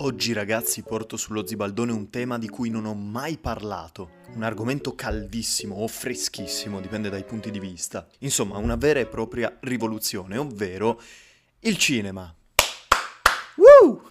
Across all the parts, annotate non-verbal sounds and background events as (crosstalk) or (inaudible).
Oggi ragazzi porto sullo zibaldone un tema di cui non ho mai parlato, un argomento caldissimo o freschissimo, dipende dai punti di vista. Insomma, una vera e propria rivoluzione, ovvero il cinema.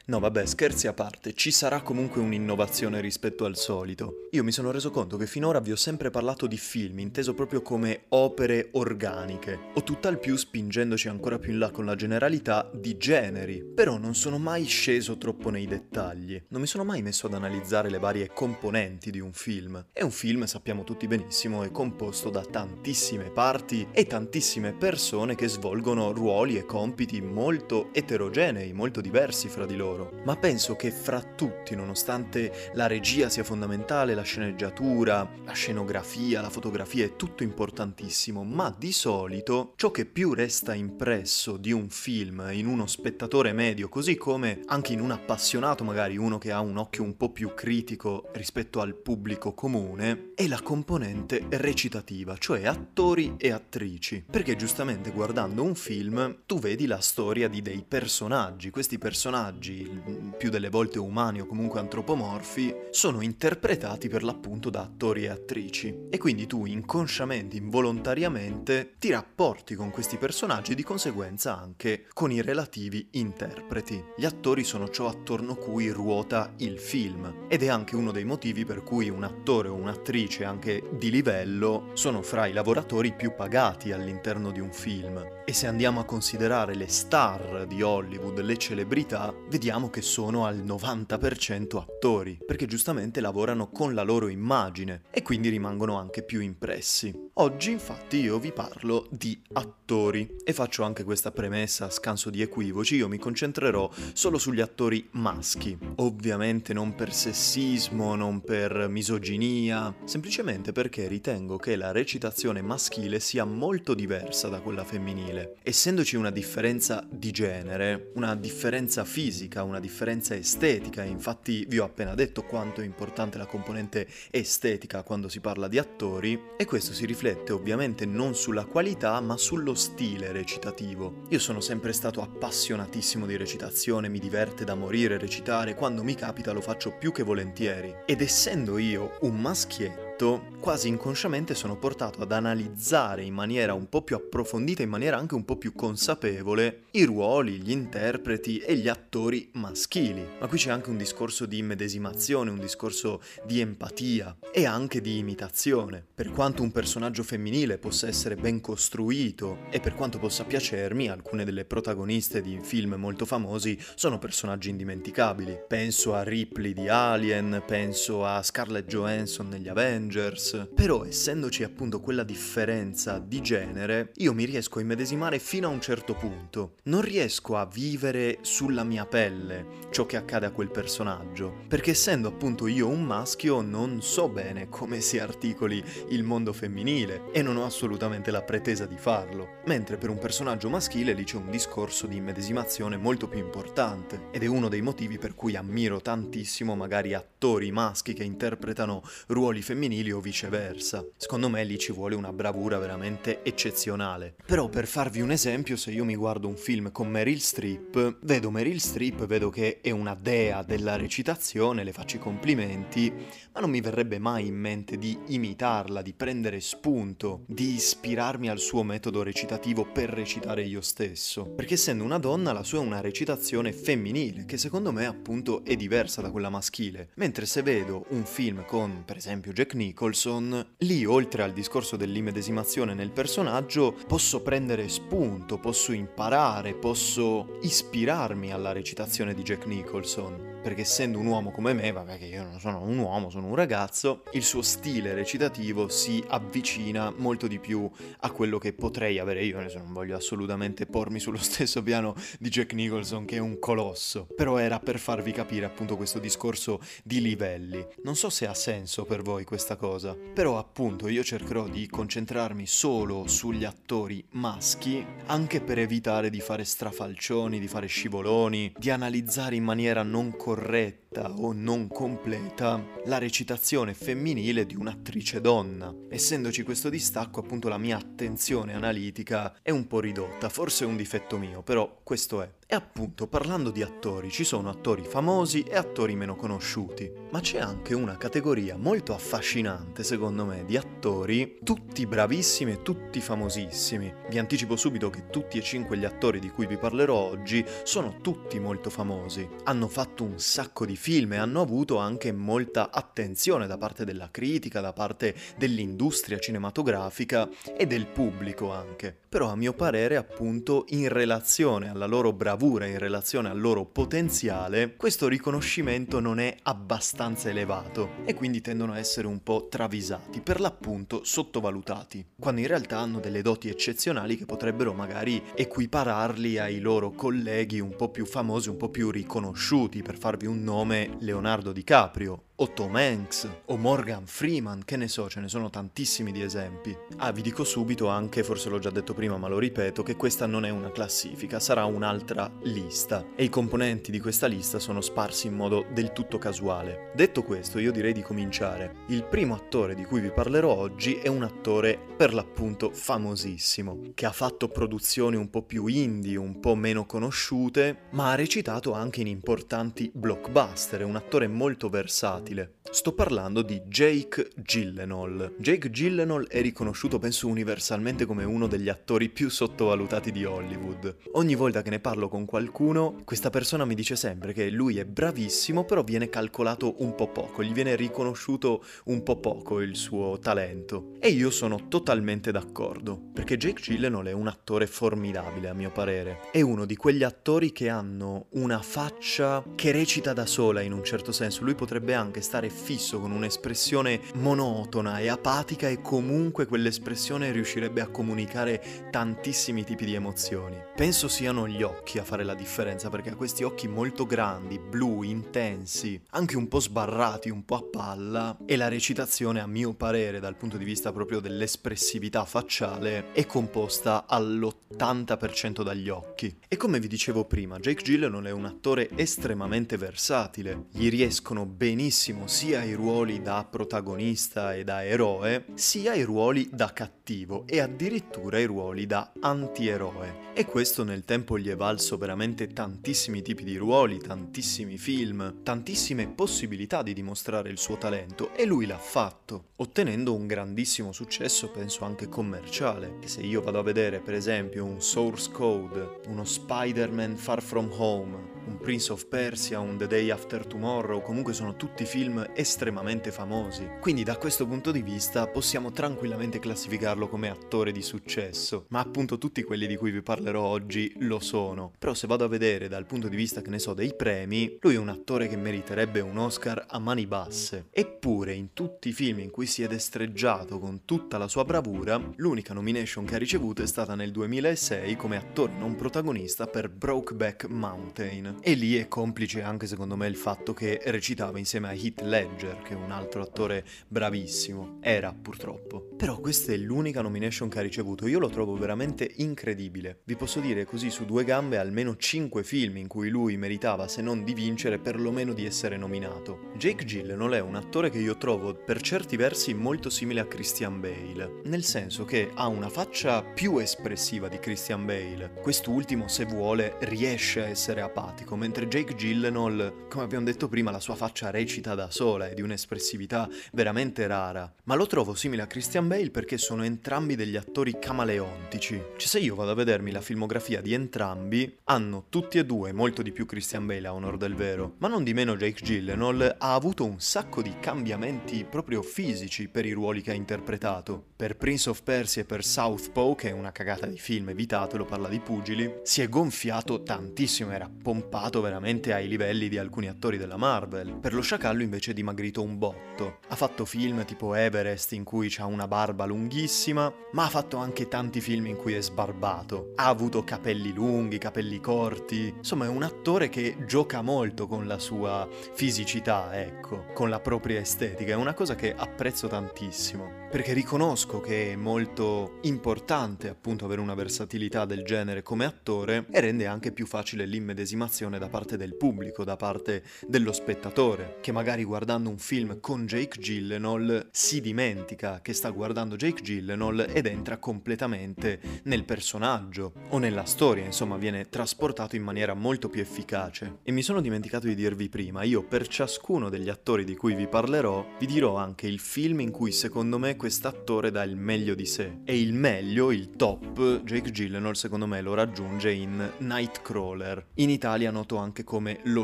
No, vabbè, scherzi a parte, ci sarà comunque un'innovazione rispetto al solito. Io mi sono reso conto che finora vi ho sempre parlato di film, inteso proprio come opere organiche, o tutt'al più spingendoci ancora più in là con la generalità di generi. Però non sono mai sceso troppo nei dettagli, non mi sono mai messo ad analizzare le varie componenti di un film. E un film, sappiamo tutti benissimo, è composto da tantissime parti e tantissime persone che svolgono ruoli e compiti molto eterogenei, molto diversi fra di loro, ma penso che fra tutti, nonostante la regia sia fondamentale, la sceneggiatura, la scenografia, la fotografia è tutto importantissimo, ma di solito ciò che più resta impresso di un film in uno spettatore medio, così come anche in un appassionato, magari uno che ha un occhio un po' più critico rispetto al pubblico comune, è la componente recitativa, cioè attori e attrici. Perché giustamente guardando un film tu vedi la storia di dei personaggi, questi personaggi personaggi, più delle volte umani o comunque antropomorfi, sono interpretati per l'appunto da attori e attrici. E quindi tu inconsciamente, involontariamente, ti rapporti con questi personaggi e di conseguenza anche con i relativi interpreti. Gli attori sono ciò attorno cui ruota il film ed è anche uno dei motivi per cui un attore o un'attrice anche di livello sono fra i lavoratori più pagati all'interno di un film. E se andiamo a considerare le star di Hollywood, le celebrità, vediamo che sono al 90% attori, perché giustamente lavorano con la loro immagine e quindi rimangono anche più impressi. Oggi infatti io vi parlo di attori e faccio anche questa premessa a scanso di equivoci, io mi concentrerò solo sugli attori maschi, ovviamente non per sessismo, non per misoginia, semplicemente perché ritengo che la recitazione maschile sia molto diversa da quella femminile. Essendoci una differenza di genere, una differenza fisica, una differenza estetica, infatti vi ho appena detto quanto è importante la componente estetica quando si parla di attori e questo si riflette ovviamente non sulla qualità ma sullo stile recitativo. Io sono sempre stato appassionatissimo di recitazione, mi diverte da morire recitare, quando mi capita lo faccio più che volentieri ed essendo io un maschietto detto, quasi inconsciamente sono portato ad analizzare in maniera un po' più approfondita, in maniera anche un po' più consapevole, i ruoli, gli interpreti e gli attori maschili. Ma qui c'è anche un discorso di immedesimazione, un discorso di empatia e anche di imitazione. Per quanto un personaggio femminile possa essere ben costruito e per quanto possa piacermi, alcune delle protagoniste di film molto famosi sono personaggi indimenticabili. Penso a Ripley di Alien, penso a Scarlett Johansson negli Avengers, Avengers, però essendoci appunto quella differenza di genere, io mi riesco a immedesimare fino a un certo punto. Non riesco a vivere sulla mia pelle ciò che accade a quel personaggio, perché essendo appunto io un maschio non so bene come si articoli il mondo femminile e non ho assolutamente la pretesa di farlo, mentre per un personaggio maschile lì c'è un discorso di immedesimazione molto più importante ed è uno dei motivi per cui ammiro tantissimo magari attori maschi che interpretano ruoli femminili femminili o viceversa. Secondo me lì ci vuole una bravura veramente eccezionale. Però per farvi un esempio, se io mi guardo un film con Meryl Streep, vedo Meryl Streep, vedo che è una dea della recitazione, le faccio i complimenti, ma non mi verrebbe mai in mente di imitarla, di prendere spunto, di ispirarmi al suo metodo recitativo per recitare io stesso. Perché essendo una donna la sua è una recitazione femminile, che secondo me appunto è diversa da quella maschile. Mentre se vedo un film con per esempio Jack Nicholson, Nicholson, lì oltre al discorso dell'immedesimazione nel personaggio, posso prendere spunto, posso imparare, posso ispirarmi alla recitazione di Jack Nicholson. Perché essendo un uomo come me, vabbè che io non sono un uomo, sono un ragazzo, il suo stile recitativo si avvicina molto di più a quello che potrei avere io, adesso non voglio assolutamente pormi sullo (laughs) stesso piano di Jack Nicholson che è un colosso, però era per farvi capire appunto questo discorso di livelli. Non so se ha senso per voi questa cosa, però appunto io cercherò di concentrarmi solo sugli attori maschi, anche per evitare di fare strafalcioni, di fare scivoloni, di analizzare in maniera non corretta o non completa la recitazione femminile di un'attrice donna. Essendoci questo distacco, appunto la mia attenzione analitica è un po' ridotta, forse è un difetto mio, però questo è. E appunto, parlando di attori, ci sono attori famosi e attori meno conosciuti, ma c'è anche una categoria molto affascinante, secondo me, di attori, tutti bravissimi e tutti famosissimi. Vi anticipo subito che tutti e cinque gli attori di cui vi parlerò oggi sono tutti molto famosi. Hanno fatto un sacco di film e hanno avuto anche molta attenzione da parte della critica, da parte dell'industria cinematografica e del pubblico anche. Però a mio parere, appunto, in relazione alla loro bravura, in relazione al loro potenziale, questo riconoscimento non è abbastanza elevato e quindi tendono a essere un po' travisati, per l'appunto sottovalutati, quando in realtà hanno delle doti eccezionali che potrebbero magari equipararli ai loro colleghi un po' più famosi, un po' più riconosciuti. Per farvi un nome, Leonardo DiCaprio o Tom Hanks, o Morgan Freeman, che ne so, ce ne sono tantissimi di esempi. Ah, vi dico subito anche, forse l'ho già detto prima, ma lo ripeto, che questa non è una classifica, sarà un'altra lista, e i componenti di questa lista sono sparsi in modo del tutto casuale. Detto questo, io direi di cominciare. Il primo attore di cui vi parlerò oggi è un attore per l'appunto famosissimo, che ha fatto produzioni un po' più indie, un po' meno conosciute, ma ha recitato anche in importanti blockbuster, è un attore molto versato Attila. Sto parlando di Jake Gyllenhaal. Jake Gyllenhaal è riconosciuto penso universalmente come uno degli attori più sottovalutati di Hollywood. Ogni volta che ne parlo con qualcuno, questa persona mi dice sempre che lui è bravissimo, però viene calcolato un po' poco, gli viene riconosciuto un po' poco il suo talento. E io sono totalmente d'accordo, perché Jake Gyllenhaal è un attore formidabile a mio parere. È uno di quegli attori che hanno una faccia che recita da sola in un certo senso. Lui potrebbe anche stare fisso con un'espressione monotona e apatica e comunque quell'espressione riuscirebbe a comunicare tantissimi tipi di emozioni. Penso siano gli occhi a fare la differenza perché ha questi occhi molto grandi, blu, intensi, anche un po' sbarrati, un po' a palla e la recitazione a mio parere dal punto di vista proprio dell'espressività facciale è composta all'80% dagli occhi. E come vi dicevo prima, Jake Gyllenhaal è un attore estremamente versatile, gli riescono benissimo sia sia i ruoli da protagonista e da eroe, sia i ruoli da cattivo e addirittura i ruoli da antieroe. E questo nel tempo gli è valso veramente tantissimi tipi di ruoli, tantissimi film, tantissime possibilità di dimostrare il suo talento e lui l'ha fatto, ottenendo un grandissimo successo, penso anche commerciale. Se io vado a vedere per esempio un Source Code, uno Spider-Man Far From Home, un Prince of Persia, un The Day After Tomorrow, comunque sono tutti film estremamente famosi. Quindi da questo punto di vista possiamo tranquillamente classificarlo come attore di successo, ma appunto tutti quelli di cui vi parlerò oggi lo sono. Però se vado a vedere dal punto di vista che ne so dei premi, lui è un attore che meriterebbe un Oscar a mani basse. Eppure in tutti i film in cui si è destreggiato con tutta la sua bravura, l'unica nomination che ha ricevuto è stata nel 2006 come attore non protagonista per Brokeback Mountain. E lì è complice anche secondo me il fatto che recitava insieme a Heath Ledger, che è un altro attore bravissimo. Era purtroppo. Però questa è l'unica nomination che ha ricevuto. Io lo trovo veramente incredibile. Vi posso dire così su due gambe almeno 5 film in cui lui meritava se non di vincere perlomeno di essere nominato. Jake Gyllenhaal è un attore che io trovo per certi versi molto simile a Christian Bale, nel senso che ha una faccia più espressiva di Christian Bale. Quest'ultimo se vuole riesce a essere apatico mentre Jake Gyllenhaal, come abbiamo detto prima, la sua faccia recita da sola, è di un'espressività veramente rara. Ma lo trovo simile a Christian Bale perché sono entrambi degli attori camaleontici. Cioè se io vado a vedermi la filmografia di entrambi, hanno tutti e due molto di più Christian Bale a onor del vero, ma non di meno Jake Gyllenhaal ha avuto un sacco di cambiamenti proprio fisici per i ruoli che ha interpretato. Per Prince of Persia e per Southpaw, che è una cagata di film, evitatelo, parla di pugili, si è gonfiato tantissimo, era pompato veramente ai livelli di alcuni attori della Marvel. Per lo sciacallo invece è dimagrito un botto. Ha fatto film tipo Everest in cui ha una barba lunghissima, ma ha fatto anche tanti film in cui è sbarbato. Ha avuto capelli lunghi, capelli corti. Insomma è un attore che gioca molto con la sua fisicità, ecco, con la propria estetica. È una cosa che apprezzo tantissimo. Perché riconosco che è molto importante appunto avere una versatilità del genere come attore e rende anche più facile l'immedesimazione da parte del pubblico, da parte dello spettatore, che magari guardando un film con Jake Gyllenhaal si dimentica che sta guardando Jake Gyllenhaal ed entra completamente nel personaggio o nella storia, insomma viene trasportato in maniera molto più efficace. E mi sono dimenticato di dirvi prima, io per ciascuno degli attori di cui vi parlerò vi dirò anche il film in cui secondo me quest'attore dà il meglio di sé. E il meglio, il top, Jake Gyllenhaal secondo me lo raggiunge in Nightcrawler, in Italia noto anche come Lo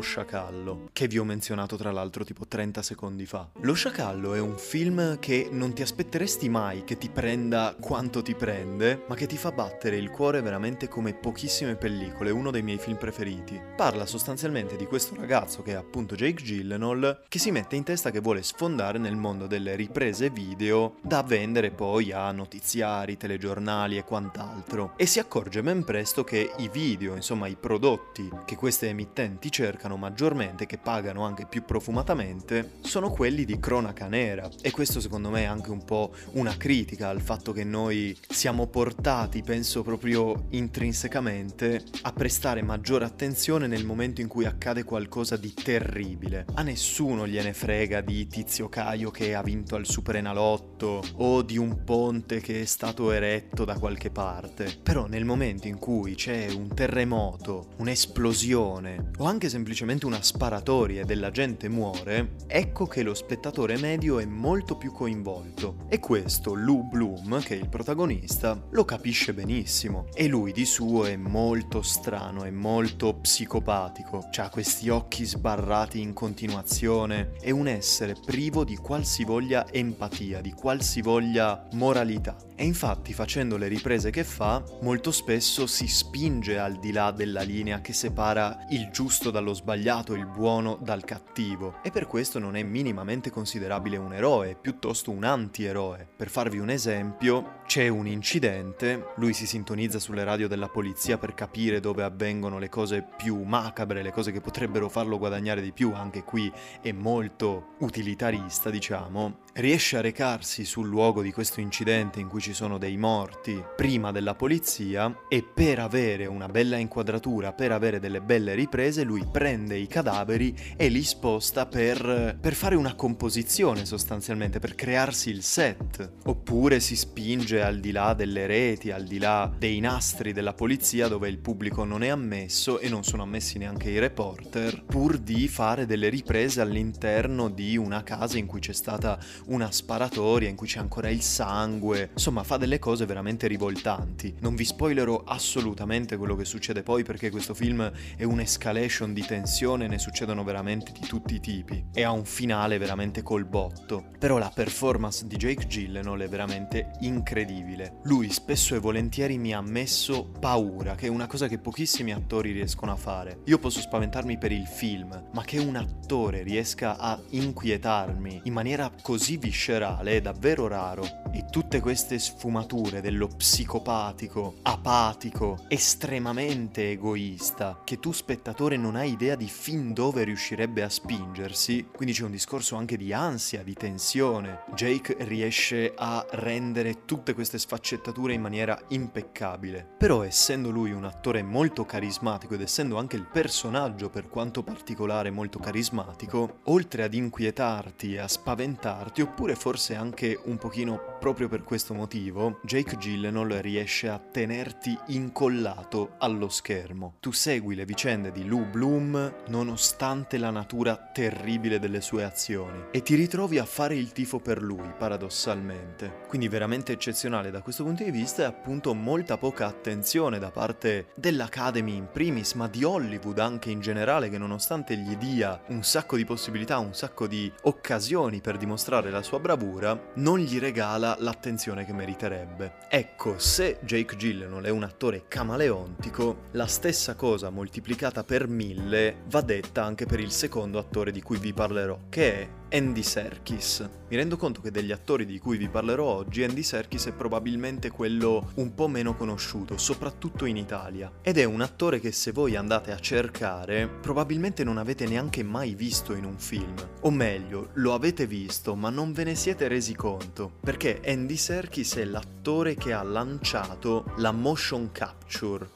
Sciacallo, che vi ho menzionato tra l'altro tipo 30 secondi fa. Lo Sciacallo è un film che non ti aspetteresti mai che ti prenda quanto ti prende, ma che ti fa battere il cuore veramente come pochissime pellicole, uno dei miei film preferiti. Parla sostanzialmente di questo ragazzo che è appunto Jake Gyllenhaal, che si mette in testa che vuole sfondare nel mondo delle riprese video da vendere poi a notiziari, telegiornali e quant'altro. E si accorge ben presto che i video, insomma i prodotti che queste emittenti cercano maggiormente, che pagano anche più profumatamente, sono quelli di cronaca nera. E questo secondo me è anche un po' una critica al fatto che noi siamo portati, penso proprio intrinsecamente, a prestare maggiore attenzione nel momento in cui accade qualcosa di terribile. A nessuno gliene frega di Tizio Caio che ha vinto al Superenalotto o di un ponte che è stato eretto da qualche parte. Però nel momento in cui c'è un terremoto, un'esplosione o anche semplicemente una sparatoria e della gente muore, ecco che lo spettatore medio è molto più coinvolto. E questo Lou Bloom, che è il protagonista, lo capisce benissimo. E lui di suo è molto strano, è molto psicopatico, ha questi occhi sbarrati in continuazione, è un essere privo di qualsivoglia empatia, di qualsivoglia qualsivoglia moralità. E infatti facendo le riprese che fa, molto spesso si spinge al di là della linea che separa il giusto dallo sbagliato, il buono dal cattivo. E per questo non è minimamente considerabile un eroe, piuttosto un antieroe. Per farvi un esempio, c'è un incidente, lui si sintonizza sulle radio della polizia per capire dove avvengono le cose più macabre, le cose che potrebbero farlo guadagnare di più, anche qui è molto utilitarista, diciamo. Riesce a recarsi sul luogo di questo incidente in cui ci sono dei morti prima della polizia e per avere una bella inquadratura, per avere delle belle riprese, lui prende i cadaveri e li sposta per, per fare una composizione sostanzialmente, per crearsi il set. Oppure si spinge al di là delle reti, al di là dei nastri della polizia dove il pubblico non è ammesso e non sono ammessi neanche i reporter, pur di fare delle riprese all'interno di una casa in cui c'è stata una sparatoria, in cui c'è ancora il sangue. Insomma, fa delle cose veramente rivoltanti. Non vi spoilerò assolutamente quello che succede poi perché questo film è un'escalation di tensione, ne succedono veramente di tutti i tipi e ha un finale veramente col botto. Però la performance di Jake Gyllenhaal è veramente incredibile. Lui spesso e volentieri mi ha messo paura, che è una cosa che pochissimi attori riescono a fare. Io posso spaventarmi per il film, ma che un attore riesca a inquietarmi in maniera così viscerale è davvero raro. E tutte queste sfumature dello psicopatico, apatico, estremamente egoista, che tu spettatore non hai idea di fin dove riuscirebbe a spingersi, quindi c'è un discorso anche di ansia, di tensione. Jake riesce a rendere tutte queste sfaccettature in maniera impeccabile. Però essendo lui un attore molto carismatico ed essendo anche il personaggio per quanto particolare molto carismatico, oltre ad inquietarti e a spaventarti, oppure forse anche un pochino proprio per questo motivo, Jake Gyllenhaal riesce a tenerti incollato allo schermo. Tu segui le vicende di Lou Bloom nonostante la natura terribile delle sue azioni e ti ritrovi a fare il tifo per lui, paradossalmente. Quindi veramente eccezionale da questo punto di vista e appunto molta poca attenzione da parte dell'Academy in primis, ma di Hollywood anche in generale che nonostante gli dia un sacco di possibilità, un sacco di occasioni per dimostrare la sua bravura, non gli regala l'attenzione che meriterebbe. Ecco, se Jake Gyllenhaal è un attore camaleontico, la stessa cosa moltiplicata per mille va detta anche per il secondo attore di cui vi parlerò, che è Andy Serkis. Mi rendo conto che degli attori di cui vi parlerò oggi, Andy Serkis è probabilmente quello un po' meno conosciuto, soprattutto in Italia. Ed è un attore che se voi andate a cercare, probabilmente non avete neanche mai visto in un film. O meglio, lo avete visto, ma non ve ne siete resi conto. Perché Andy Serkis è l'attore che ha lanciato la motion capture,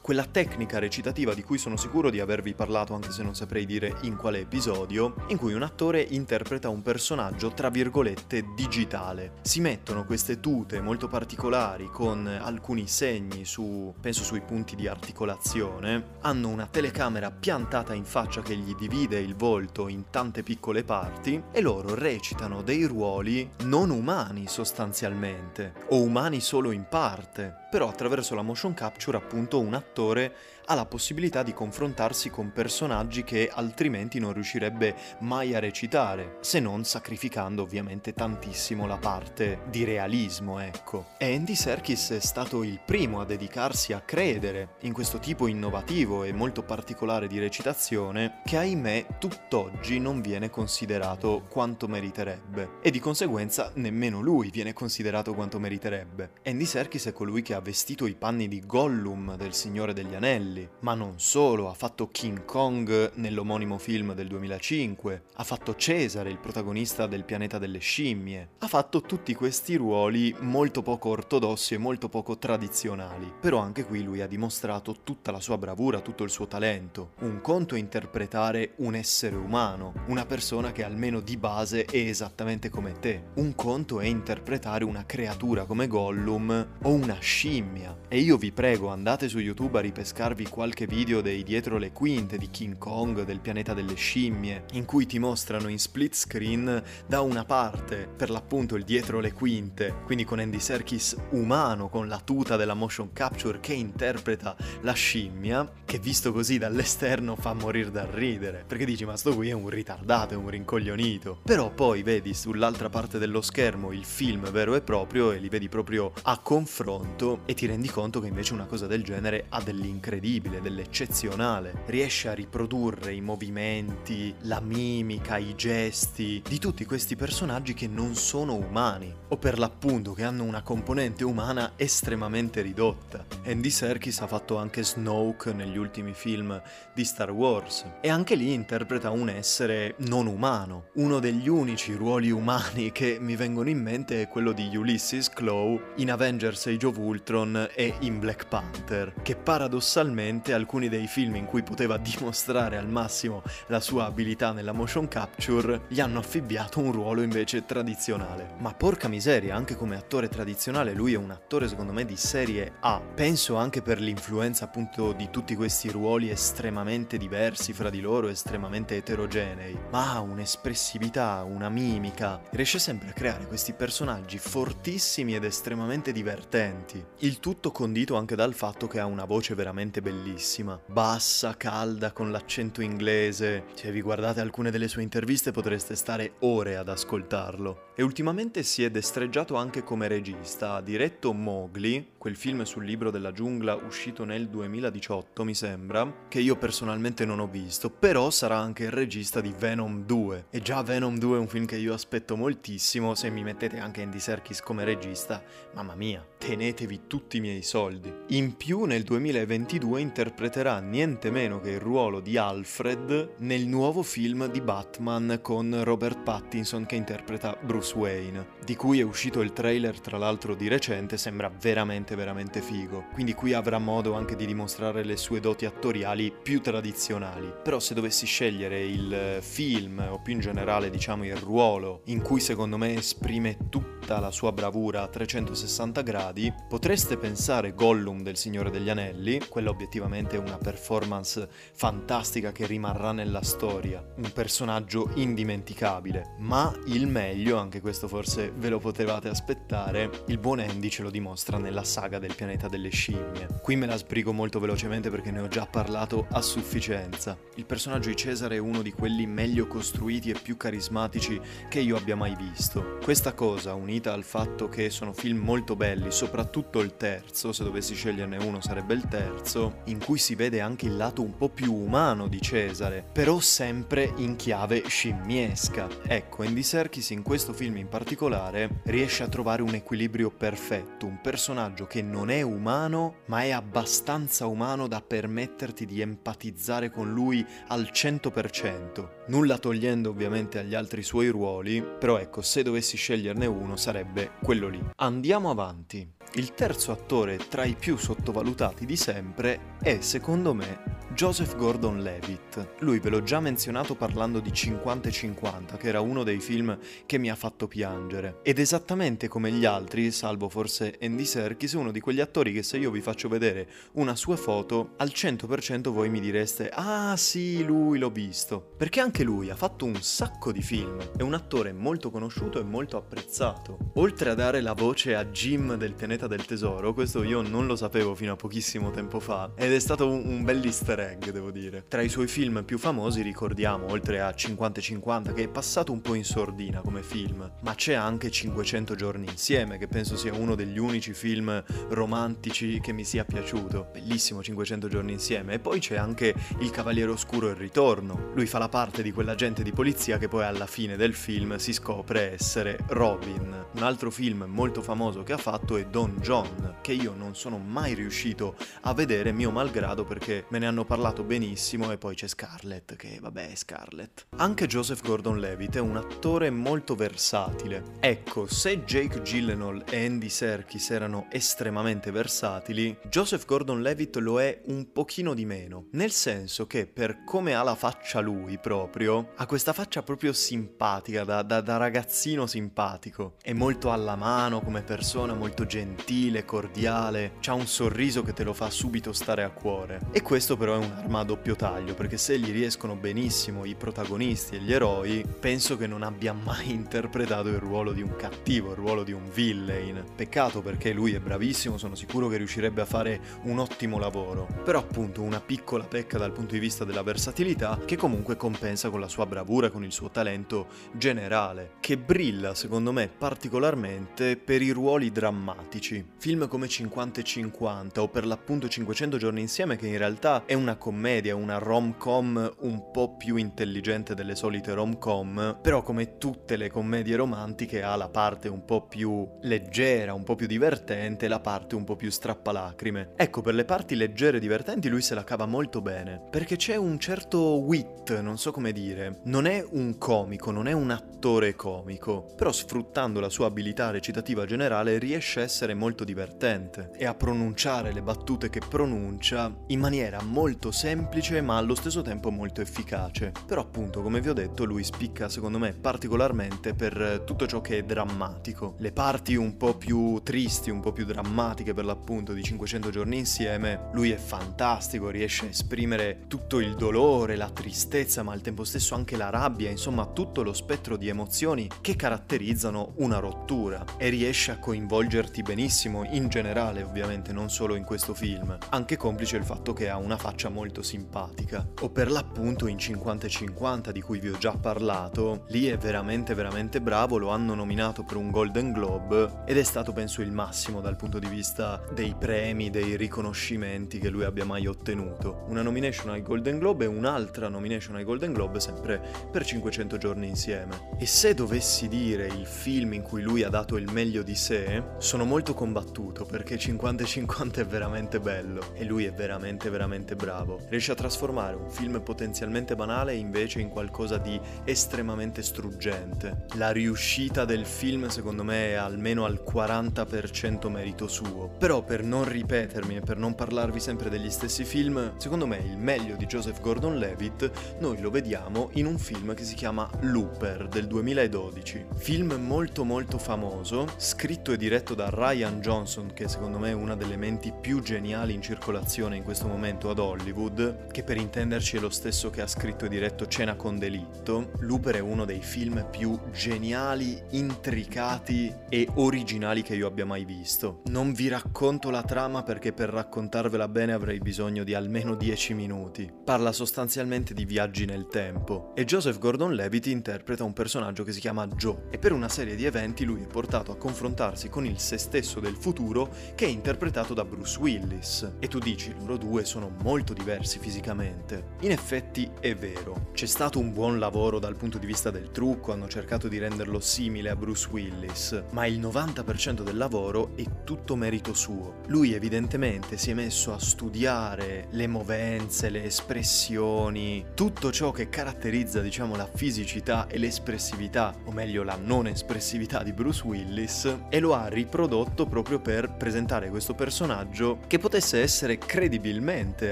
quella tecnica recitativa di cui sono sicuro di avervi parlato anche se non saprei dire in quale episodio, in cui un attore interpreta un personaggio tra virgolette digitale. Si mettono queste tute molto particolari con alcuni segni su, penso sui punti di articolazione, hanno una telecamera piantata in faccia che gli divide il volto in tante piccole parti e loro recitano dei ruoli non umani sostanzialmente, o umani solo in parte, però attraverso la motion capture appunto un attore ha la possibilità di confrontarsi con personaggi che altrimenti non riuscirebbe mai a recitare, se non sacrificando ovviamente tantissimo la parte di realismo, ecco. E Andy Serkis è stato il primo a dedicarsi a credere in questo tipo innovativo e molto particolare di recitazione che ahimè tutt'oggi non viene considerato quanto meriterebbe e di conseguenza nemmeno lui viene considerato quanto meriterebbe. Andy Serkis è colui che ha vestito i panni di Gollum del Signore degli Anelli, Anelli, ma non solo, ha fatto King Kong nell'omonimo film del 2005, ha fatto Cesare, il protagonista del pianeta delle scimmie, ha fatto tutti questi ruoli molto poco ortodossi e molto poco tradizionali, però anche qui lui ha dimostrato tutta la sua bravura, tutto il suo talento. Un conto è interpretare un essere umano, una persona che almeno di base è esattamente come te. Un conto è interpretare una creatura come Gollum o una scimmia. E io vi prego, andate su YouTube a ripescarvi qualche video dei dietro le quinte di King Kong del pianeta delle scimmie, in cui ti mostrano in split screen da una parte, per l'appunto il dietro le quinte, quindi con Andy Serkis umano con la tuta della motion capture che interpreta la scimmia, che visto così dall'esterno fa morire da ridere, perché dici ma sto qui è un ritardato, è un rincoglionito. Però poi vedi sull'altra parte dello schermo il film vero e proprio e li vedi proprio a confronto e ti rendi conto che invece una cosa del genere ha dell'incredibile incredibile, dell'eccezionale. Riesce a riprodurre i movimenti, la mimica, i gesti di tutti questi personaggi che non sono umani, o per l'appunto che hanno una componente umana estremamente ridotta. Andy Serkis ha fatto anche Snoke negli ultimi film di Star Wars e anche lì interpreta un essere non umano. Uno degli unici ruoli umani che mi vengono in mente è quello di Ulysses Claw in Avengers Age of Ultron e in Black Panther, che paradossalmente probabilmente alcuni dei film in cui poteva dimostrare al massimo la sua abilità nella motion capture gli hanno affibbiato un ruolo invece tradizionale. Ma porca miseria, anche come attore tradizionale lui è un attore secondo me di serie A. Penso anche per l'influenza appunto di tutti questi ruoli estremamente diversi fra di loro, estremamente eterogenei, ma ha un'espressività, una mimica, riesce sempre a creare questi personaggi fortissimi ed estremamente divertenti. Il tutto condito anche dal fatto che ha una voce veramente bellissima bassa, calda, con l'accento inglese. Se vi guardate alcune delle sue interviste potreste stare ore ad ascoltarlo. E ultimamente si è destreggiato anche come regista, ha diretto Mowgli, quel film sul libro della giungla uscito nel 2018 mi sembra, che io personalmente non ho visto, però sarà anche il regista di Venom 2. E già Venom 2 è un film che io aspetto moltissimo, se mi mettete anche Andy Serkis come regista, mamma mia, tenetevi tutti i miei soldi. In più nel 2022 interpreterà niente meno che il ruolo di Alfred nel nuovo film di Batman con Robert Pattinson che interpreta Bruce Wayne, di cui è uscito il trailer tra l'altro di recente, sembra veramente veramente figo. Quindi qui avrà modo anche di dimostrare le sue doti attoriali più tradizionali. Però se dovessi scegliere il film o più in generale diciamo il ruolo in cui secondo me esprime tutta la sua bravura a 360 gradi, potreste pensare Gollum del Signore degli Anelli, quello effettivamente una performance fantastica che rimarrà nella storia, un personaggio indimenticabile, ma il meglio, anche questo forse ve lo potevate aspettare, il buon Andy ce lo dimostra nella saga del pianeta delle scimmie. Qui me la sbrigo molto velocemente perché ne ho già parlato a sufficienza. Il personaggio di Cesare è uno di quelli meglio costruiti e più carismatici che io abbia mai visto. Questa cosa, unita al fatto che sono film molto belli, soprattutto il terzo, se dovessi sceglierne uno sarebbe il terzo, in cui si vede anche il lato un po' più umano di Cesare, però sempre in chiave scimmiesca. Ecco, Andy Serkis in questo film in particolare riesce a trovare un equilibrio perfetto, un personaggio che non è umano, ma è abbastanza umano da permetterti di empatizzare con lui al 100%. Nulla togliendo ovviamente agli altri suoi ruoli, però ecco, se dovessi sceglierne uno sarebbe quello lì. Andiamo avanti. Il terzo attore tra i più sottovalutati di sempre è, secondo me, Joseph Gordon-Levitt. Lui ve l'ho già menzionato parlando di 50-50, che era uno dei film che mi ha fatto piangere. Ed esattamente come gli altri, salvo forse Andy Serkis, uno di quegli attori che se io vi faccio vedere una sua foto, al 100% voi mi direste «Ah sì, lui l'ho visto». Perché anche lui ha fatto un sacco di film, è un attore molto conosciuto e molto apprezzato. Oltre a dare la voce a Jim del pianeta del tesoro, questo io non lo sapevo fino a pochissimo tempo fa, ed è stato un, un bel easter egg, devo dire. Tra i suoi film più famosi ricordiamo, oltre a 50-50, che è passato un po' in sordina come film, ma c'è anche 500 giorni insieme, che penso sia uno degli unici film romantici che mi sia piaciuto. Bellissimo 500 giorni insieme. E poi c'è anche Il Cavaliere Oscuro e il Ritorno. Lui fa la parte di quell'agente di polizia che poi alla fine del film si scopre essere Robin. Un altro film molto famoso che ha fatto è Don John, che io non sono mai riuscito a vedere mio malgrado perché me ne hanno parlato benissimo e poi c'è Scarlett, che vabbè è Scarlett. Anche Joseph Gordon-Levitt è un attore molto versatile. Ecco, se Jake Gyllenhaal e Andy Serkis erano estremamente versatili, Joseph Gordon-Levitt lo è un pochino di meno, nel senso che per come ha la faccia lui proprio, ha questa faccia proprio simpatica, da, da, da ragazzino simpatico. È molto alla mano come persona, molto gentile, cordiale, ha un sorriso che te lo fa subito stare a cuore. E questo però è un'arma a doppio taglio, perché se gli riescono benissimo i protagonisti e gli eroi, penso che non abbia mai (laughs) interpretato il ruolo di un cattivo, il ruolo di un villain. Peccato perché lui è bravissimo, sono sicuro che riuscirebbe a fare un ottimo lavoro. Però appunto una piccola pecca dal punto di vista della versatilità che comunque compensa con la sua bravura, con il suo talento generale, che brilla secondo me particolarmente per i ruoli drammatici. Film come 50 e 50 o per l'appunto 500 giorni insieme che in realtà è una commedia, una rom-com un po' più intelligente delle solite rom-com, però come tutte le commedie romantiche ha la parte un po' più leggera, un po' più divertente e la parte un po' più strappalacrime. Ecco, per le parti leggere e divertenti lui se la cava molto bene, perché c'è un certo wit, non so come dire. Non è un comico, non è un attore comico, però sfruttando la sua abilità recitativa generale riesce a essere molto divertente e a pronunciare le battute che pronuncia in maniera molto semplice ma allo stesso tempo molto efficace. Però appunto, come vi ho detto, lui spicca secondo me particolarmente per tutto ciò che è drammatico. Le parti un po' più tristi, un po' più drammatiche per l'appunto di 500 giorni insieme, lui è fantastico, riesce a esprimere tutto il dolore, la tristezza, ma al tempo stesso anche la rabbia, insomma tutto lo spettro di emozioni che caratterizzano una rottura e riesce a coinvolgerti benissimo in generale, ovviamente, non solo in questo film, anche complice il fatto che ha una faccia molto simpatica. O per l'appunto in 50 e 50 di cui vi ho già parlato, lì è veramente veramente bravo, lo hanno nominato per un Golden Globe ed è stato penso il massimo dal punto di vista dei premi, dei riconoscimenti che lui abbia mai ottenuto. Una nomination ai Golden Globe e un'altra nomination ai Golden Globe sempre per 500 giorni insieme. E se dovessi dire il film in cui lui ha dato il meglio di sé, sono molto combattuto perché 50 e 50 è veramente bello e lui è veramente veramente bravo. Riesce a trasformare un film potenzialmente banale invece in qualcosa di estremamente struggente. La riuscita del film secondo me è almeno al 40% merito suo. Però per non ripetermi e per non parlarvi sempre degli stessi film, secondo me il meglio di Joseph Gordon-Levitt noi lo vediamo in un film che si chiama Looper del 2012. Film molto molto famoso, scritto e diretto da Ryan Johnson, che secondo me è una delle menti più geniali in circolazione in questo momento ad Hollywood, che per intenderci è lo stesso che ha scritto e diretto Cena con delitto. Looper è uno dei film più geniali, intricati e originali che io abbia mai visto. Non vi racconto la trama perché per raccontarvela bene avrei bisogno di almeno 10 minuti. Parla sostanzialmente di viaggi nel tempo e Joseph Gordon-Levitt interpreta un personaggio che si chiama Joe e per una serie di eventi lui è portato a confrontarsi con il se stesso passato del futuro che è interpretato da Bruce Willis. E tu dici, loro due sono molto diversi fisicamente. In effetti è vero, c'è stato un buon lavoro dal punto di vista del trucco, hanno cercato di renderlo simile a Bruce Willis, ma il 90% del lavoro è tutto merito suo. Lui evidentemente si è messo a studiare le movenze, le espressioni, tutto ciò che caratterizza diciamo la fisicità e l'espressività, o meglio la non espressività di Bruce Willis, e lo ha riprodotto proprio per presentare questo personaggio che potesse essere credibilmente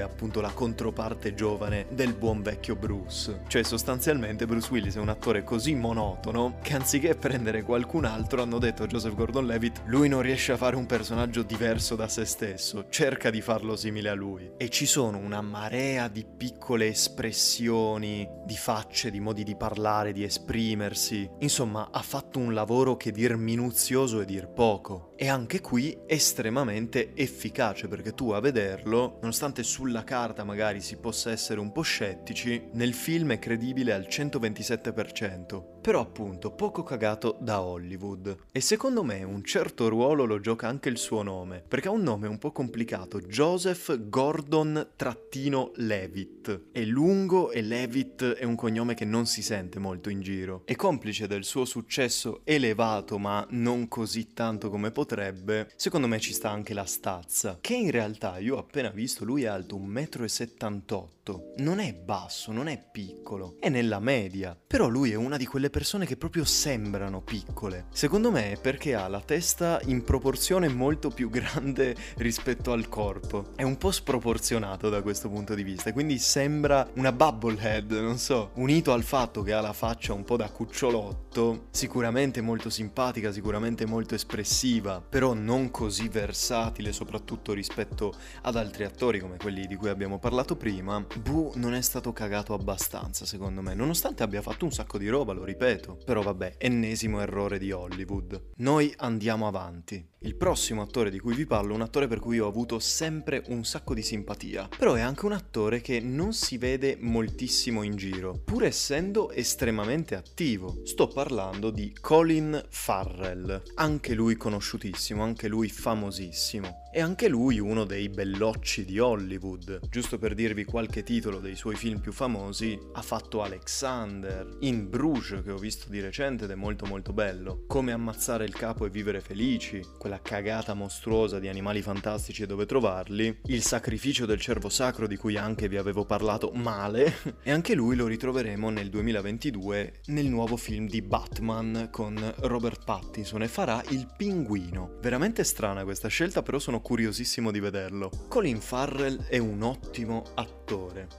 appunto la controparte giovane del buon vecchio Bruce. Cioè sostanzialmente Bruce Willis è un attore così monotono che anziché prendere qualcun altro hanno detto a Joseph Gordon-Levitt lui non riesce a fare un personaggio diverso da se stesso, cerca di farlo simile a lui. E ci sono una marea di piccole espressioni, di facce, di modi di parlare, di esprimersi. Insomma, ha fatto un lavoro che dir minuzioso e dir poco. E anche qui estremamente efficace perché tu a vederlo, nonostante sulla carta magari si possa essere un po' scettici, nel film è credibile al 127%. Però appunto poco cagato da Hollywood. E secondo me un certo ruolo lo gioca anche il suo nome, perché ha un nome un po' complicato, Joseph Gordon-Levitt. È lungo e Levitt è un cognome che non si sente molto in giro. È complice del suo successo elevato ma non così tanto come potrebbe, secondo me ci sta anche la stazza, che in realtà io ho appena visto lui è alto 1,78 m non è basso, non è piccolo, è nella media. Però lui è una di quelle persone che proprio sembrano piccole. Secondo me è perché ha la testa in proporzione molto più (laughs) grande rispetto al corpo. È un po' sproporzionato da questo punto di vista, quindi sembra una bubblehead, non so, unito al fatto che ha la faccia un po' da cucciolotto, sicuramente molto simpatica, sicuramente molto espressiva, però non così versatile soprattutto rispetto ad altri attori come quelli di cui abbiamo parlato prima, Boo non è stato cagato abbastanza, secondo me, nonostante abbia fatto un sacco di roba, lo ripeto. Però vabbè, ennesimo errore di Hollywood. Noi andiamo avanti. Il prossimo attore di cui vi parlo è un attore per cui ho avuto sempre un sacco di simpatia, però è anche un attore che non si vede moltissimo in giro, pur essendo estremamente attivo. Sto parlando di Colin Farrell, anche lui conosciutissimo, anche lui famosissimo. E anche lui uno dei bellocci di Hollywood. Giusto per dirvi qualche titolo dei suoi film più famosi, ha fatto Alexander, In Bruges che ho visto di recente ed è molto molto bello, Come ammazzare il capo e vivere felici, quella cagata mostruosa di animali fantastici e dove trovarli, Il sacrificio del cervo sacro di cui anche vi avevo parlato male, (laughs) e anche lui lo ritroveremo nel 2022 nel nuovo film di Batman con Robert Pattinson e farà il pinguino. Veramente strana questa scelta, però sono curiosissimo di vederlo. Colin Farrell è un ottimo attore.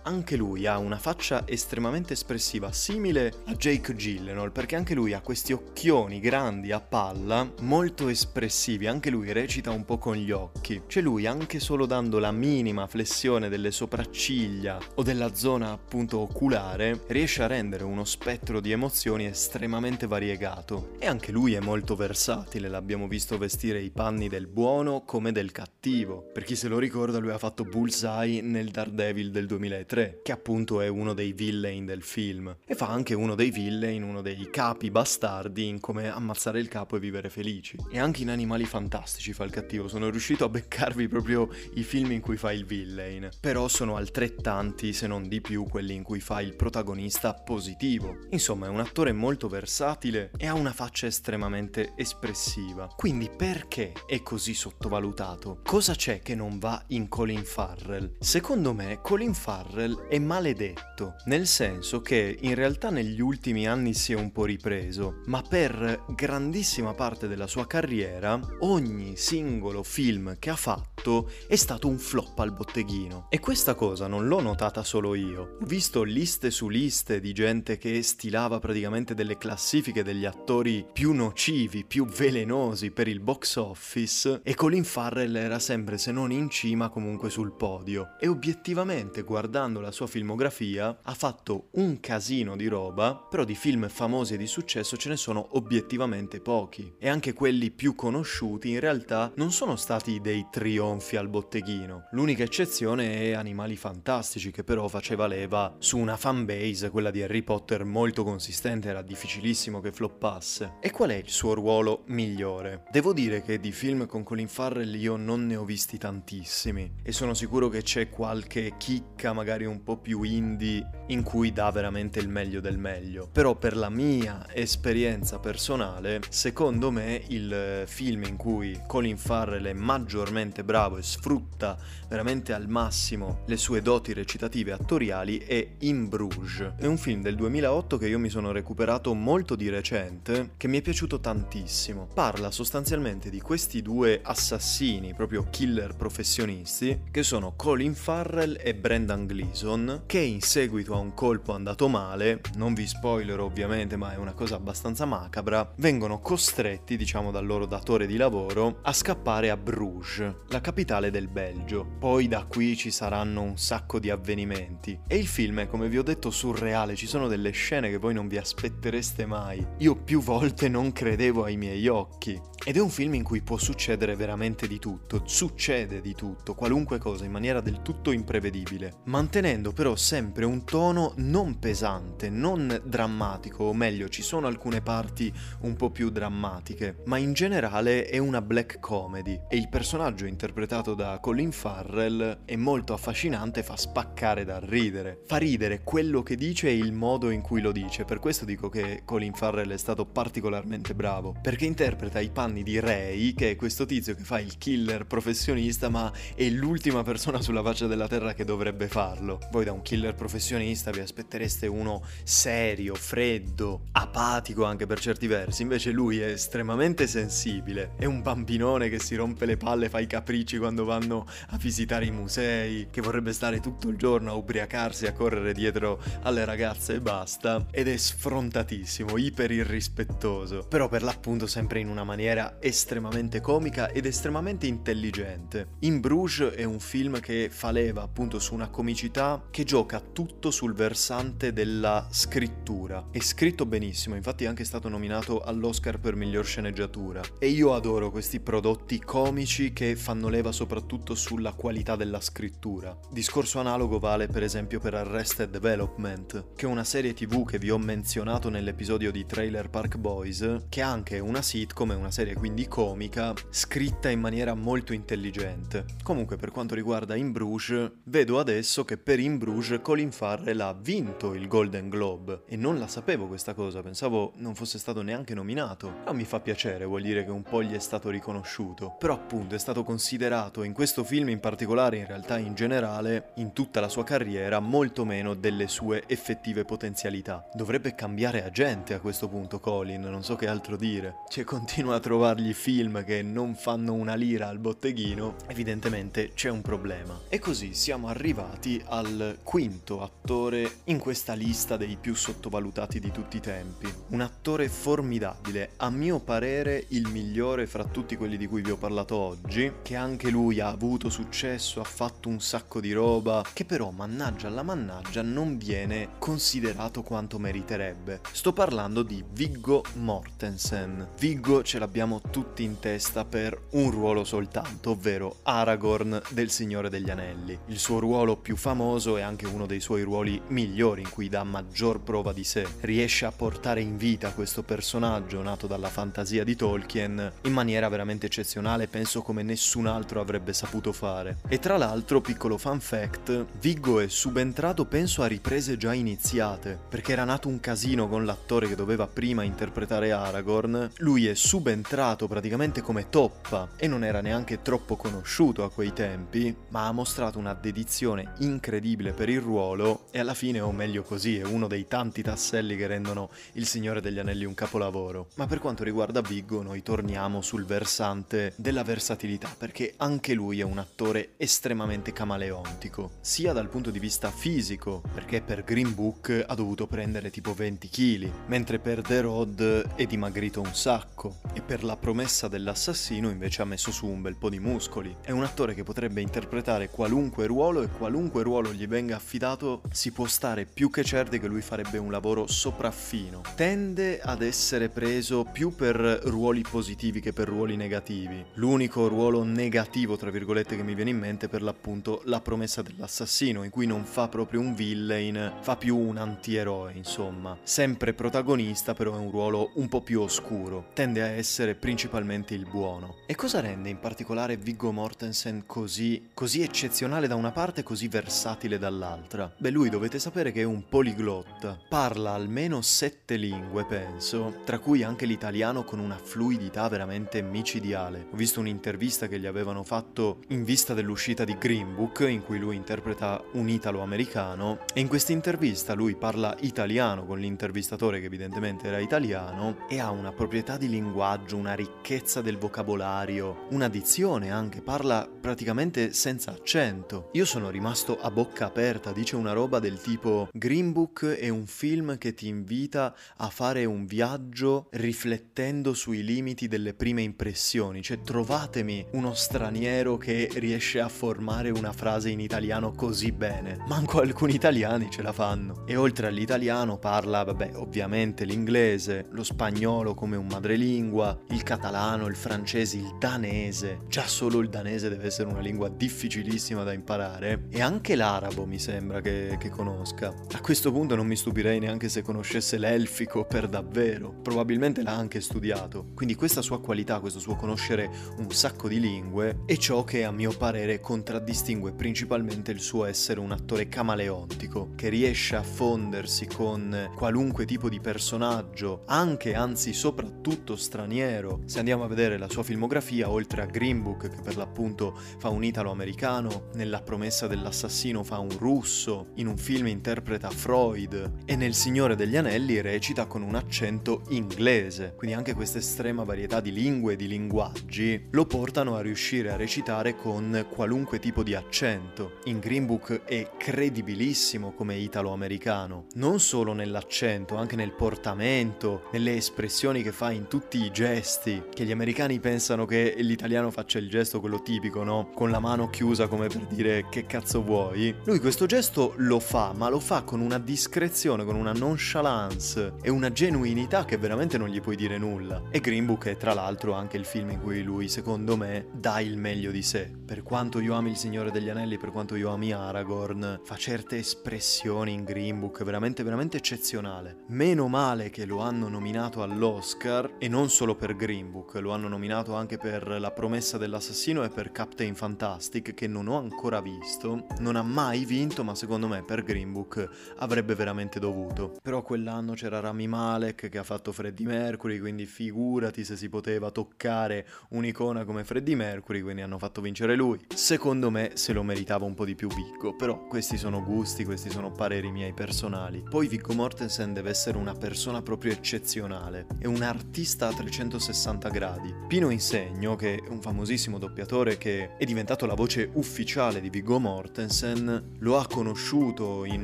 Anche lui ha una faccia estremamente espressiva, simile a Jake Gyllenhaal, perché anche lui ha questi occhioni grandi a palla, molto espressivi, anche lui recita un po' con gli occhi. Cioè lui anche solo dando la minima flessione delle sopracciglia o della zona appunto oculare, riesce a rendere uno spettro di emozioni estremamente variegato. E anche lui è molto versatile, l'abbiamo visto vestire i panni del buono come del cattivo. Per chi se lo ricorda, lui ha fatto Bullseye nel Daredevil del 2003, che appunto è uno dei villain del film. E fa anche uno dei villain, uno dei capi bastardi in come ammazzare il capo e vivere felici. E anche in Animali Fantastici fa il cattivo. Sono riuscito a beccarvi proprio i film in cui fa il villain. Però sono altrettanti, se non di più, quelli in cui fa il protagonista positivo. Insomma, è un attore molto versatile e ha una faccia estremamente espressiva. Quindi perché è così sottovalutato? Cosa c'è che non va in Colin Farrell? Secondo me Colin Farrell è maledetto, nel senso che in realtà negli ultimi anni si è un po' ripreso, ma per grandissima parte della sua carriera ogni singolo film che ha fatto è stato un flop al botteghino. E questa cosa non l'ho notata solo io. Ho visto liste su liste di gente che stilava praticamente delle classifiche degli attori più nocivi, più velenosi per il box office e Colin Farrell era sempre se non in cima comunque sul podio. E obiettivamente onestamente guardando la sua filmografia ha fatto un casino di roba, però di film famosi e di successo ce ne sono obiettivamente pochi. E anche quelli più conosciuti in realtà non sono stati dei trionfi al botteghino. L'unica eccezione è Animali Fantastici, che però faceva leva su una fanbase, quella di Harry Potter, molto consistente, era difficilissimo che floppasse. E qual è il suo ruolo migliore? Devo dire che di film con Colin Farrell io non ne ho visti tantissimi e sono sicuro che c'è qualche chicca magari un po' più indie in cui dà veramente il meglio del meglio. Però per la mia esperienza personale, secondo me il film in cui Colin Farrell è maggiormente bravo e sfrutta veramente al massimo le sue doti recitative attoriali è In Bruges. È un film del 2008 che io mi sono recuperato molto di recente, che mi è piaciuto tantissimo. Parla sostanzialmente di questi due assassini, proprio killer professionisti, che sono Colin Farrell e Brendan Gleeson, che in seguito a un colpo andato male, non vi spoiler ovviamente, ma è una cosa abbastanza macabra, vengono costretti, diciamo dal loro datore di lavoro, a scappare a Bruges, la capitale del Belgio. Poi da qui ci saranno un sacco di avvenimenti. E il film è, come vi ho detto, surreale, ci sono delle scene che voi non vi aspettereste mai. Io più volte non credevo ai miei occhi. Ed è un film in cui può succedere veramente di tutto, succede di tutto, qualunque cosa, in maniera del tutto imprevedibile, mantenendo però sempre un tono non pesante, non drammatico, o meglio, ci sono alcune parti un po' più drammatiche, ma in generale è una black comedy. E il personaggio interpretato da Colin Farrell è molto affascinante, fa spaccare dal ridere, fa ridere quello che dice e il modo in cui lo dice, per questo dico che Colin Farrell è stato particolarmente bravo, perché interpreta i panni di Ray, che è questo tizio che fa il killer professionista, ma è l'ultima persona sulla faccia della terra che dovrebbe farlo. Voi da un killer professionista vi aspettereste uno serio, freddo, apatico anche per certi versi, invece lui è estremamente sensibile, è un bambinone che si rompe le palle, fa i capricci quando vanno a visitare i musei, che vorrebbe stare tutto il giorno a ubriacarsi, a correre dietro alle ragazze e basta, ed è sfrontatissimo, iper irrispettoso, però per l'appunto sempre in una maniera estremamente comica ed estremamente intelligente. In Bruges è un film che fa leva appunto su una comicità che gioca tutto sul versante della scrittura. È scritto benissimo, infatti è anche stato nominato all'Oscar per miglior sceneggiatura. E io adoro questi prodotti comici che fanno leva soprattutto sulla qualità della scrittura. Discorso analogo vale per esempio per Arrested Development, che è una serie tv che vi ho menzionato nell'episodio di Trailer Park Boys, che anche una sitcom, è una serie quindi comica, scritta in maniera molto intelligente. Comunque per quanto riguarda In Bruges, vedo adesso che per In Bruges Colin Farrell ha vinto il Golden Globe e non la sapevo questa cosa, pensavo non fosse stato neanche nominato. Però mi fa piacere, vuol dire che un po' gli è stato riconosciuto. Però appunto è stato considerato in questo film in particolare, in realtà in generale, in tutta la sua carriera, molto meno delle sue effettive potenzialità. Dovrebbe cambiare agente a questo punto Colin, non so che altro dire. Cioè continua a trovargli film che non fanno una lira al botteghino, evidentemente c'è un problema. E così siamo arrivati al quinto attore in questa lista dei più sottovalutati di tutti i tempi. Un attore formidabile, a mio parere il migliore fra tutti quelli di cui vi ho parlato oggi, che anche lui ha avuto successo, ha fatto un sacco di roba, che però mannaggia alla mannaggia non viene considerato quanto meriterebbe. Sto parlando di Viggo Mortensen. Viggo ce l'abbiamo tutti in testa per un ruolo soltanto, ovvero Aragorn del Signore degli Anelli. Il suo ruolo più famoso è anche uno dei suoi ruoli migliori in cui dà maggior prova di sé. Riesce a portare in vita questo personaggio nato dalla fantasia di Tolkien in maniera veramente eccezionale, penso come nessun altro avrebbe saputo fare. E tra l'altro, piccolo fun fact, Viggo è subentrato penso a riprese già iniziate, perché era nato un casino con l'attore che doveva prima interpretare Aragorn, lui è subentrato praticamente come toppa e non era neanche troppo conosciuto a quei tempi, ma ha mostrato una dedizione incredibile per il ruolo e alla fine, o meglio così, è uno dei tanti tasselli che rendono il Signore degli Anelli un capolavoro. Ma per quanto riguarda Viggo, noi torniamo sul versante della versatilità, perché anche lui è un attore estremamente camaleontico, sia dal punto di vista fisico, perché per Green Book ha dovuto prendere tipo 20 kg, mentre per The Road è dimagrito un sacco, e per La promessa dell'assassino invece ha messo su un bel po' di muscoli. È un attore che potrebbe interpretare qualunque ruolo e qualunque ruolo gli venga affidato si può stare più che certi che lui farebbe un lavoro sopraffino. Tende ad essere preso più per ruoli positivi che per ruoli negativi. L'unico ruolo negativo, tra virgolette, che mi viene in mente è per l'appunto La promessa dell'assassino, in cui non fa proprio un villain, fa più un antieroe, insomma. Sempre protagonista, però è un ruolo un po' più oscuro. Tende a essere principalmente il buono. E cosa rende in particolare Viggo Mortensen così, così eccezionale da una parte e così versatile dall'altra? Beh, lui dovete sapere che è un poliglotta. Parla almeno sette lingue, penso, tra cui anche l'italiano con una fluidità veramente micidiale. Ho visto un'intervista che gli avevano fatto in vista dell'uscita di Green Book, in cui lui interpreta un italo-americano, e in questa intervista lui parla italiano con l'intervistatore che evidentemente era italiano e ha una proprietà di linguaggio, una ricchezza del vocabolario, una dizione anche, parla praticamente senza accento. Io sono rimasto a bocca aperta, dice una roba del tipo Green Book è un film che ti invita a fare un viaggio riflettendo sui limiti delle prime impressioni, cioè trovatemi uno straniero che riesce a formare una frase in italiano così bene. Manco alcuni italiani ce la fanno. E oltre all'italiano parla, vabbè, ovviamente l'inglese, lo spagnolo come un madrelingua, il catalano, il francese, il danese. Già solo il danese deve essere una lingua difficilissima da imparare. E anche l'arabo mi sembra che, che conosca. A questo punto non mi stupirei neanche se conoscesse l'elfico per davvero. Probabilmente l'ha anche studiato. Quindi questa sua qualità, questo suo conoscere un sacco di lingue, è ciò che a mio parere contraddistingue principalmente il suo essere un attore camaleontico, che riesce a fondersi con qualunque tipo di personaggio, anche anzi soprattutto straniero. Se andiamo a vedere la sua filmografia, oltre a Green Book, che per l'appunto fa un italo-americano, nella promessa dell'assassino fa un russo, in un film interpreta Freud e nel Signore degli Anelli recita con un accento inglese. Quindi anche questa estrema varietà di lingue e di linguaggi lo portano a riuscire a recitare con qualunque tipo di accento. In Green Book è credibilissimo come italo-americano, non solo nell'accento, anche nel portamento, nelle espressioni che fa in tutti i gesti, che gli americani pensano che l'italiano faccia il gesto quello tipico, no? Con la mano chiusa come per dire che cazzo vuoi. Lui questo gesto lo fa, ma lo fa con una discrezione, con una nonchalance e una genuinità che veramente non gli puoi dire nulla. E Green Book è tra l'altro anche il film in cui lui, secondo me, dà il meglio di sé. Per quanto io ami Il Signore degli Anelli, per quanto io ami Aragorn, fa certe espressioni in Green Book veramente, veramente eccezionale. Meno male che lo hanno nominato all'Oscar, e non solo per Green Book, lo hanno nominato anche per La promessa dell'assassino e per Captain Fantastic, che non ho ancora visto. Non ha mai vinto, ma secondo me per Green Book avrebbe veramente dovuto. Però quell'anno c'era Rami Malek che ha fatto Freddie Mercury, quindi figurati se si poteva toccare un'icona come Freddie Mercury, quindi hanno fatto vincere lui. Secondo me se lo meritava un po' di più Viggo, però questi sono gusti, questi sono pareri miei personali. Poi Viggo Mortensen deve essere una persona proprio eccezionale, è un artista a 360 gradi. Pino Insegno, che è un famosissimo doppiatore che è diventato la voce ufficiale di Viggo Mortensen, lo ha conosciuto in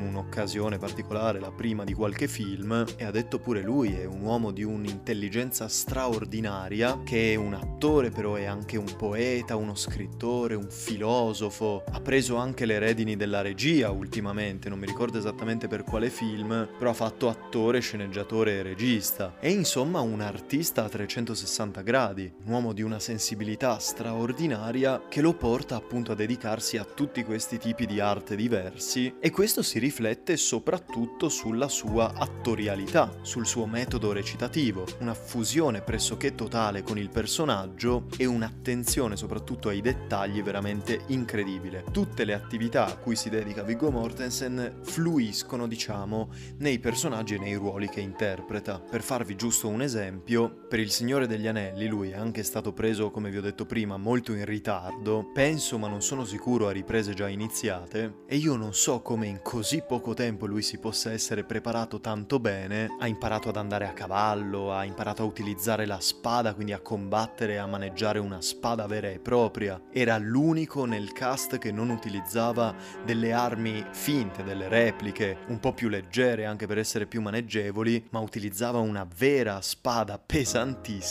un'occasione particolare, la prima di qualche film, e ha detto pure lui è un uomo di un'intelligenza straordinaria, che è un attore però è anche un poeta, uno scrittore, un filosofo, ha preso anche le redini della regia ultimamente, non mi ricordo esattamente per quale film, però ha fatto attore, sceneggiatore e regista. È insomma un artista a 360 gradi, un uomo di una sensibilità straordinaria che lo porta appunto a dedicarsi a tutti questi tipi di arte diversi e questo si riflette soprattutto sulla sua attorialità, sul suo metodo recitativo, una fusione pressoché totale con il personaggio e un'attenzione soprattutto ai dettagli veramente incredibile. Tutte le attività a cui si dedica Viggo Mortensen fluiscono, diciamo, nei personaggi e nei ruoli che interpreta. Per farvi giusto un esempio, per Il Signore degli Anelli lui è anche stato preso, come vi ho detto prima, molto in ritardo, penso ma non sono sicuro a riprese già iniziate, e io non so come in così poco tempo lui si possa essere preparato tanto bene a imparato ad andare a cavallo, ha imparato a utilizzare la spada, quindi a combattere a maneggiare una spada vera e propria. Era l'unico nel cast che non utilizzava delle armi finte, delle repliche, un po' più leggere anche per essere più maneggevoli, ma utilizzava una vera spada pesantissima.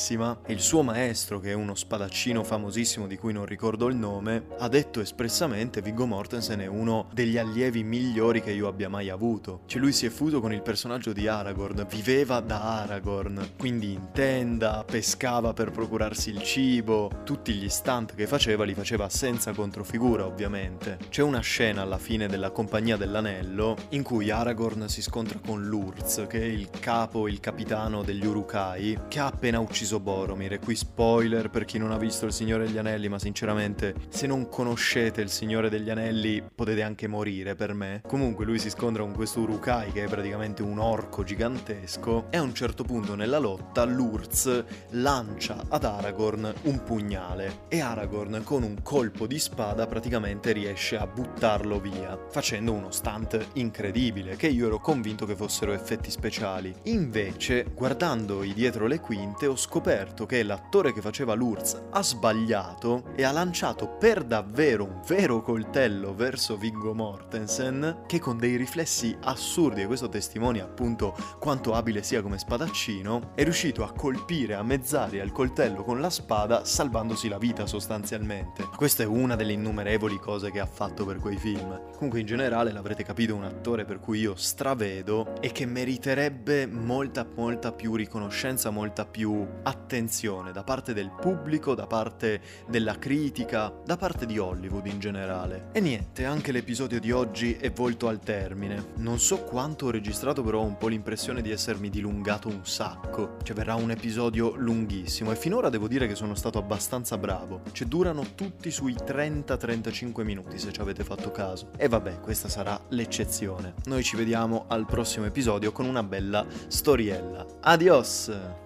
E il suo maestro, che è uno spadaccino famosissimo di cui non ricordo il nome, ha detto espressamente Viggo Mortensen è uno degli allievi migliori che io abbia mai avuto. Cioè lui si è fuso con il personaggio di Aragorn, viveva da Aragorn, quindi in tenda, pescava per procurarsi il cibo, tutti gli stunt che faceva li faceva senza controfigura ovviamente. C'è una scena alla fine della Compagnia dell'Anello in cui Aragorn si scontra con Lurz, che è il capo, il capitano degli Urukai, che ha appena ucciso Boromir. E qui spoiler per chi non ha visto Il Signore degli Anelli, ma sinceramente se non conoscete Il Signore degli Anelli potete anche morire per me. Comunque lui si scontra con questo Urukai che è praticamente un orco gigantesco e a un certo punto nella lotta Lurz lancia ad Aragorn un pugnale e Aragorn con un colpo di spada praticamente riesce a buttarlo via, facendo uno stunt incredibile che io ero convinto che fossero effetti speciali. Invece, guardando dietro le quinte, ho scoperto che l'attore che faceva Lurz ha sbagliato e ha lanciato per davvero un vero coltello verso Viggo Mortensen che con dei riflessi assurdi, e questo testimonia appunto quanto abile sia come spadaccino, è riuscito a colpire a mezz'aria il coltello con la spada salvandosi la vita sostanzialmente. Questa è una delle innumerevoli cose che ha fatto per quei film. Comunque in generale l'avrete capito, un attore per cui io stravedo e che meriterebbe molta molta più riconoscenza, molta più attenzione da parte del pubblico, da parte della critica, da parte di Hollywood in generale. E niente, anche l'episodio di oggi è volto al termine. Non so quanto ho registrato, però ho un po' l'impressione di essermi dilungato un sacco. Cioè verrà un episodio lunghissimo e finora devo dire che sono stato abbastanza bravo. Cioè durano tutti sui 30-35 minuti se ci avete fatto caso. E vabbè, questa sarà l'eccezione. Noi ci vediamo al prossimo episodio con una bella storiella. Adios!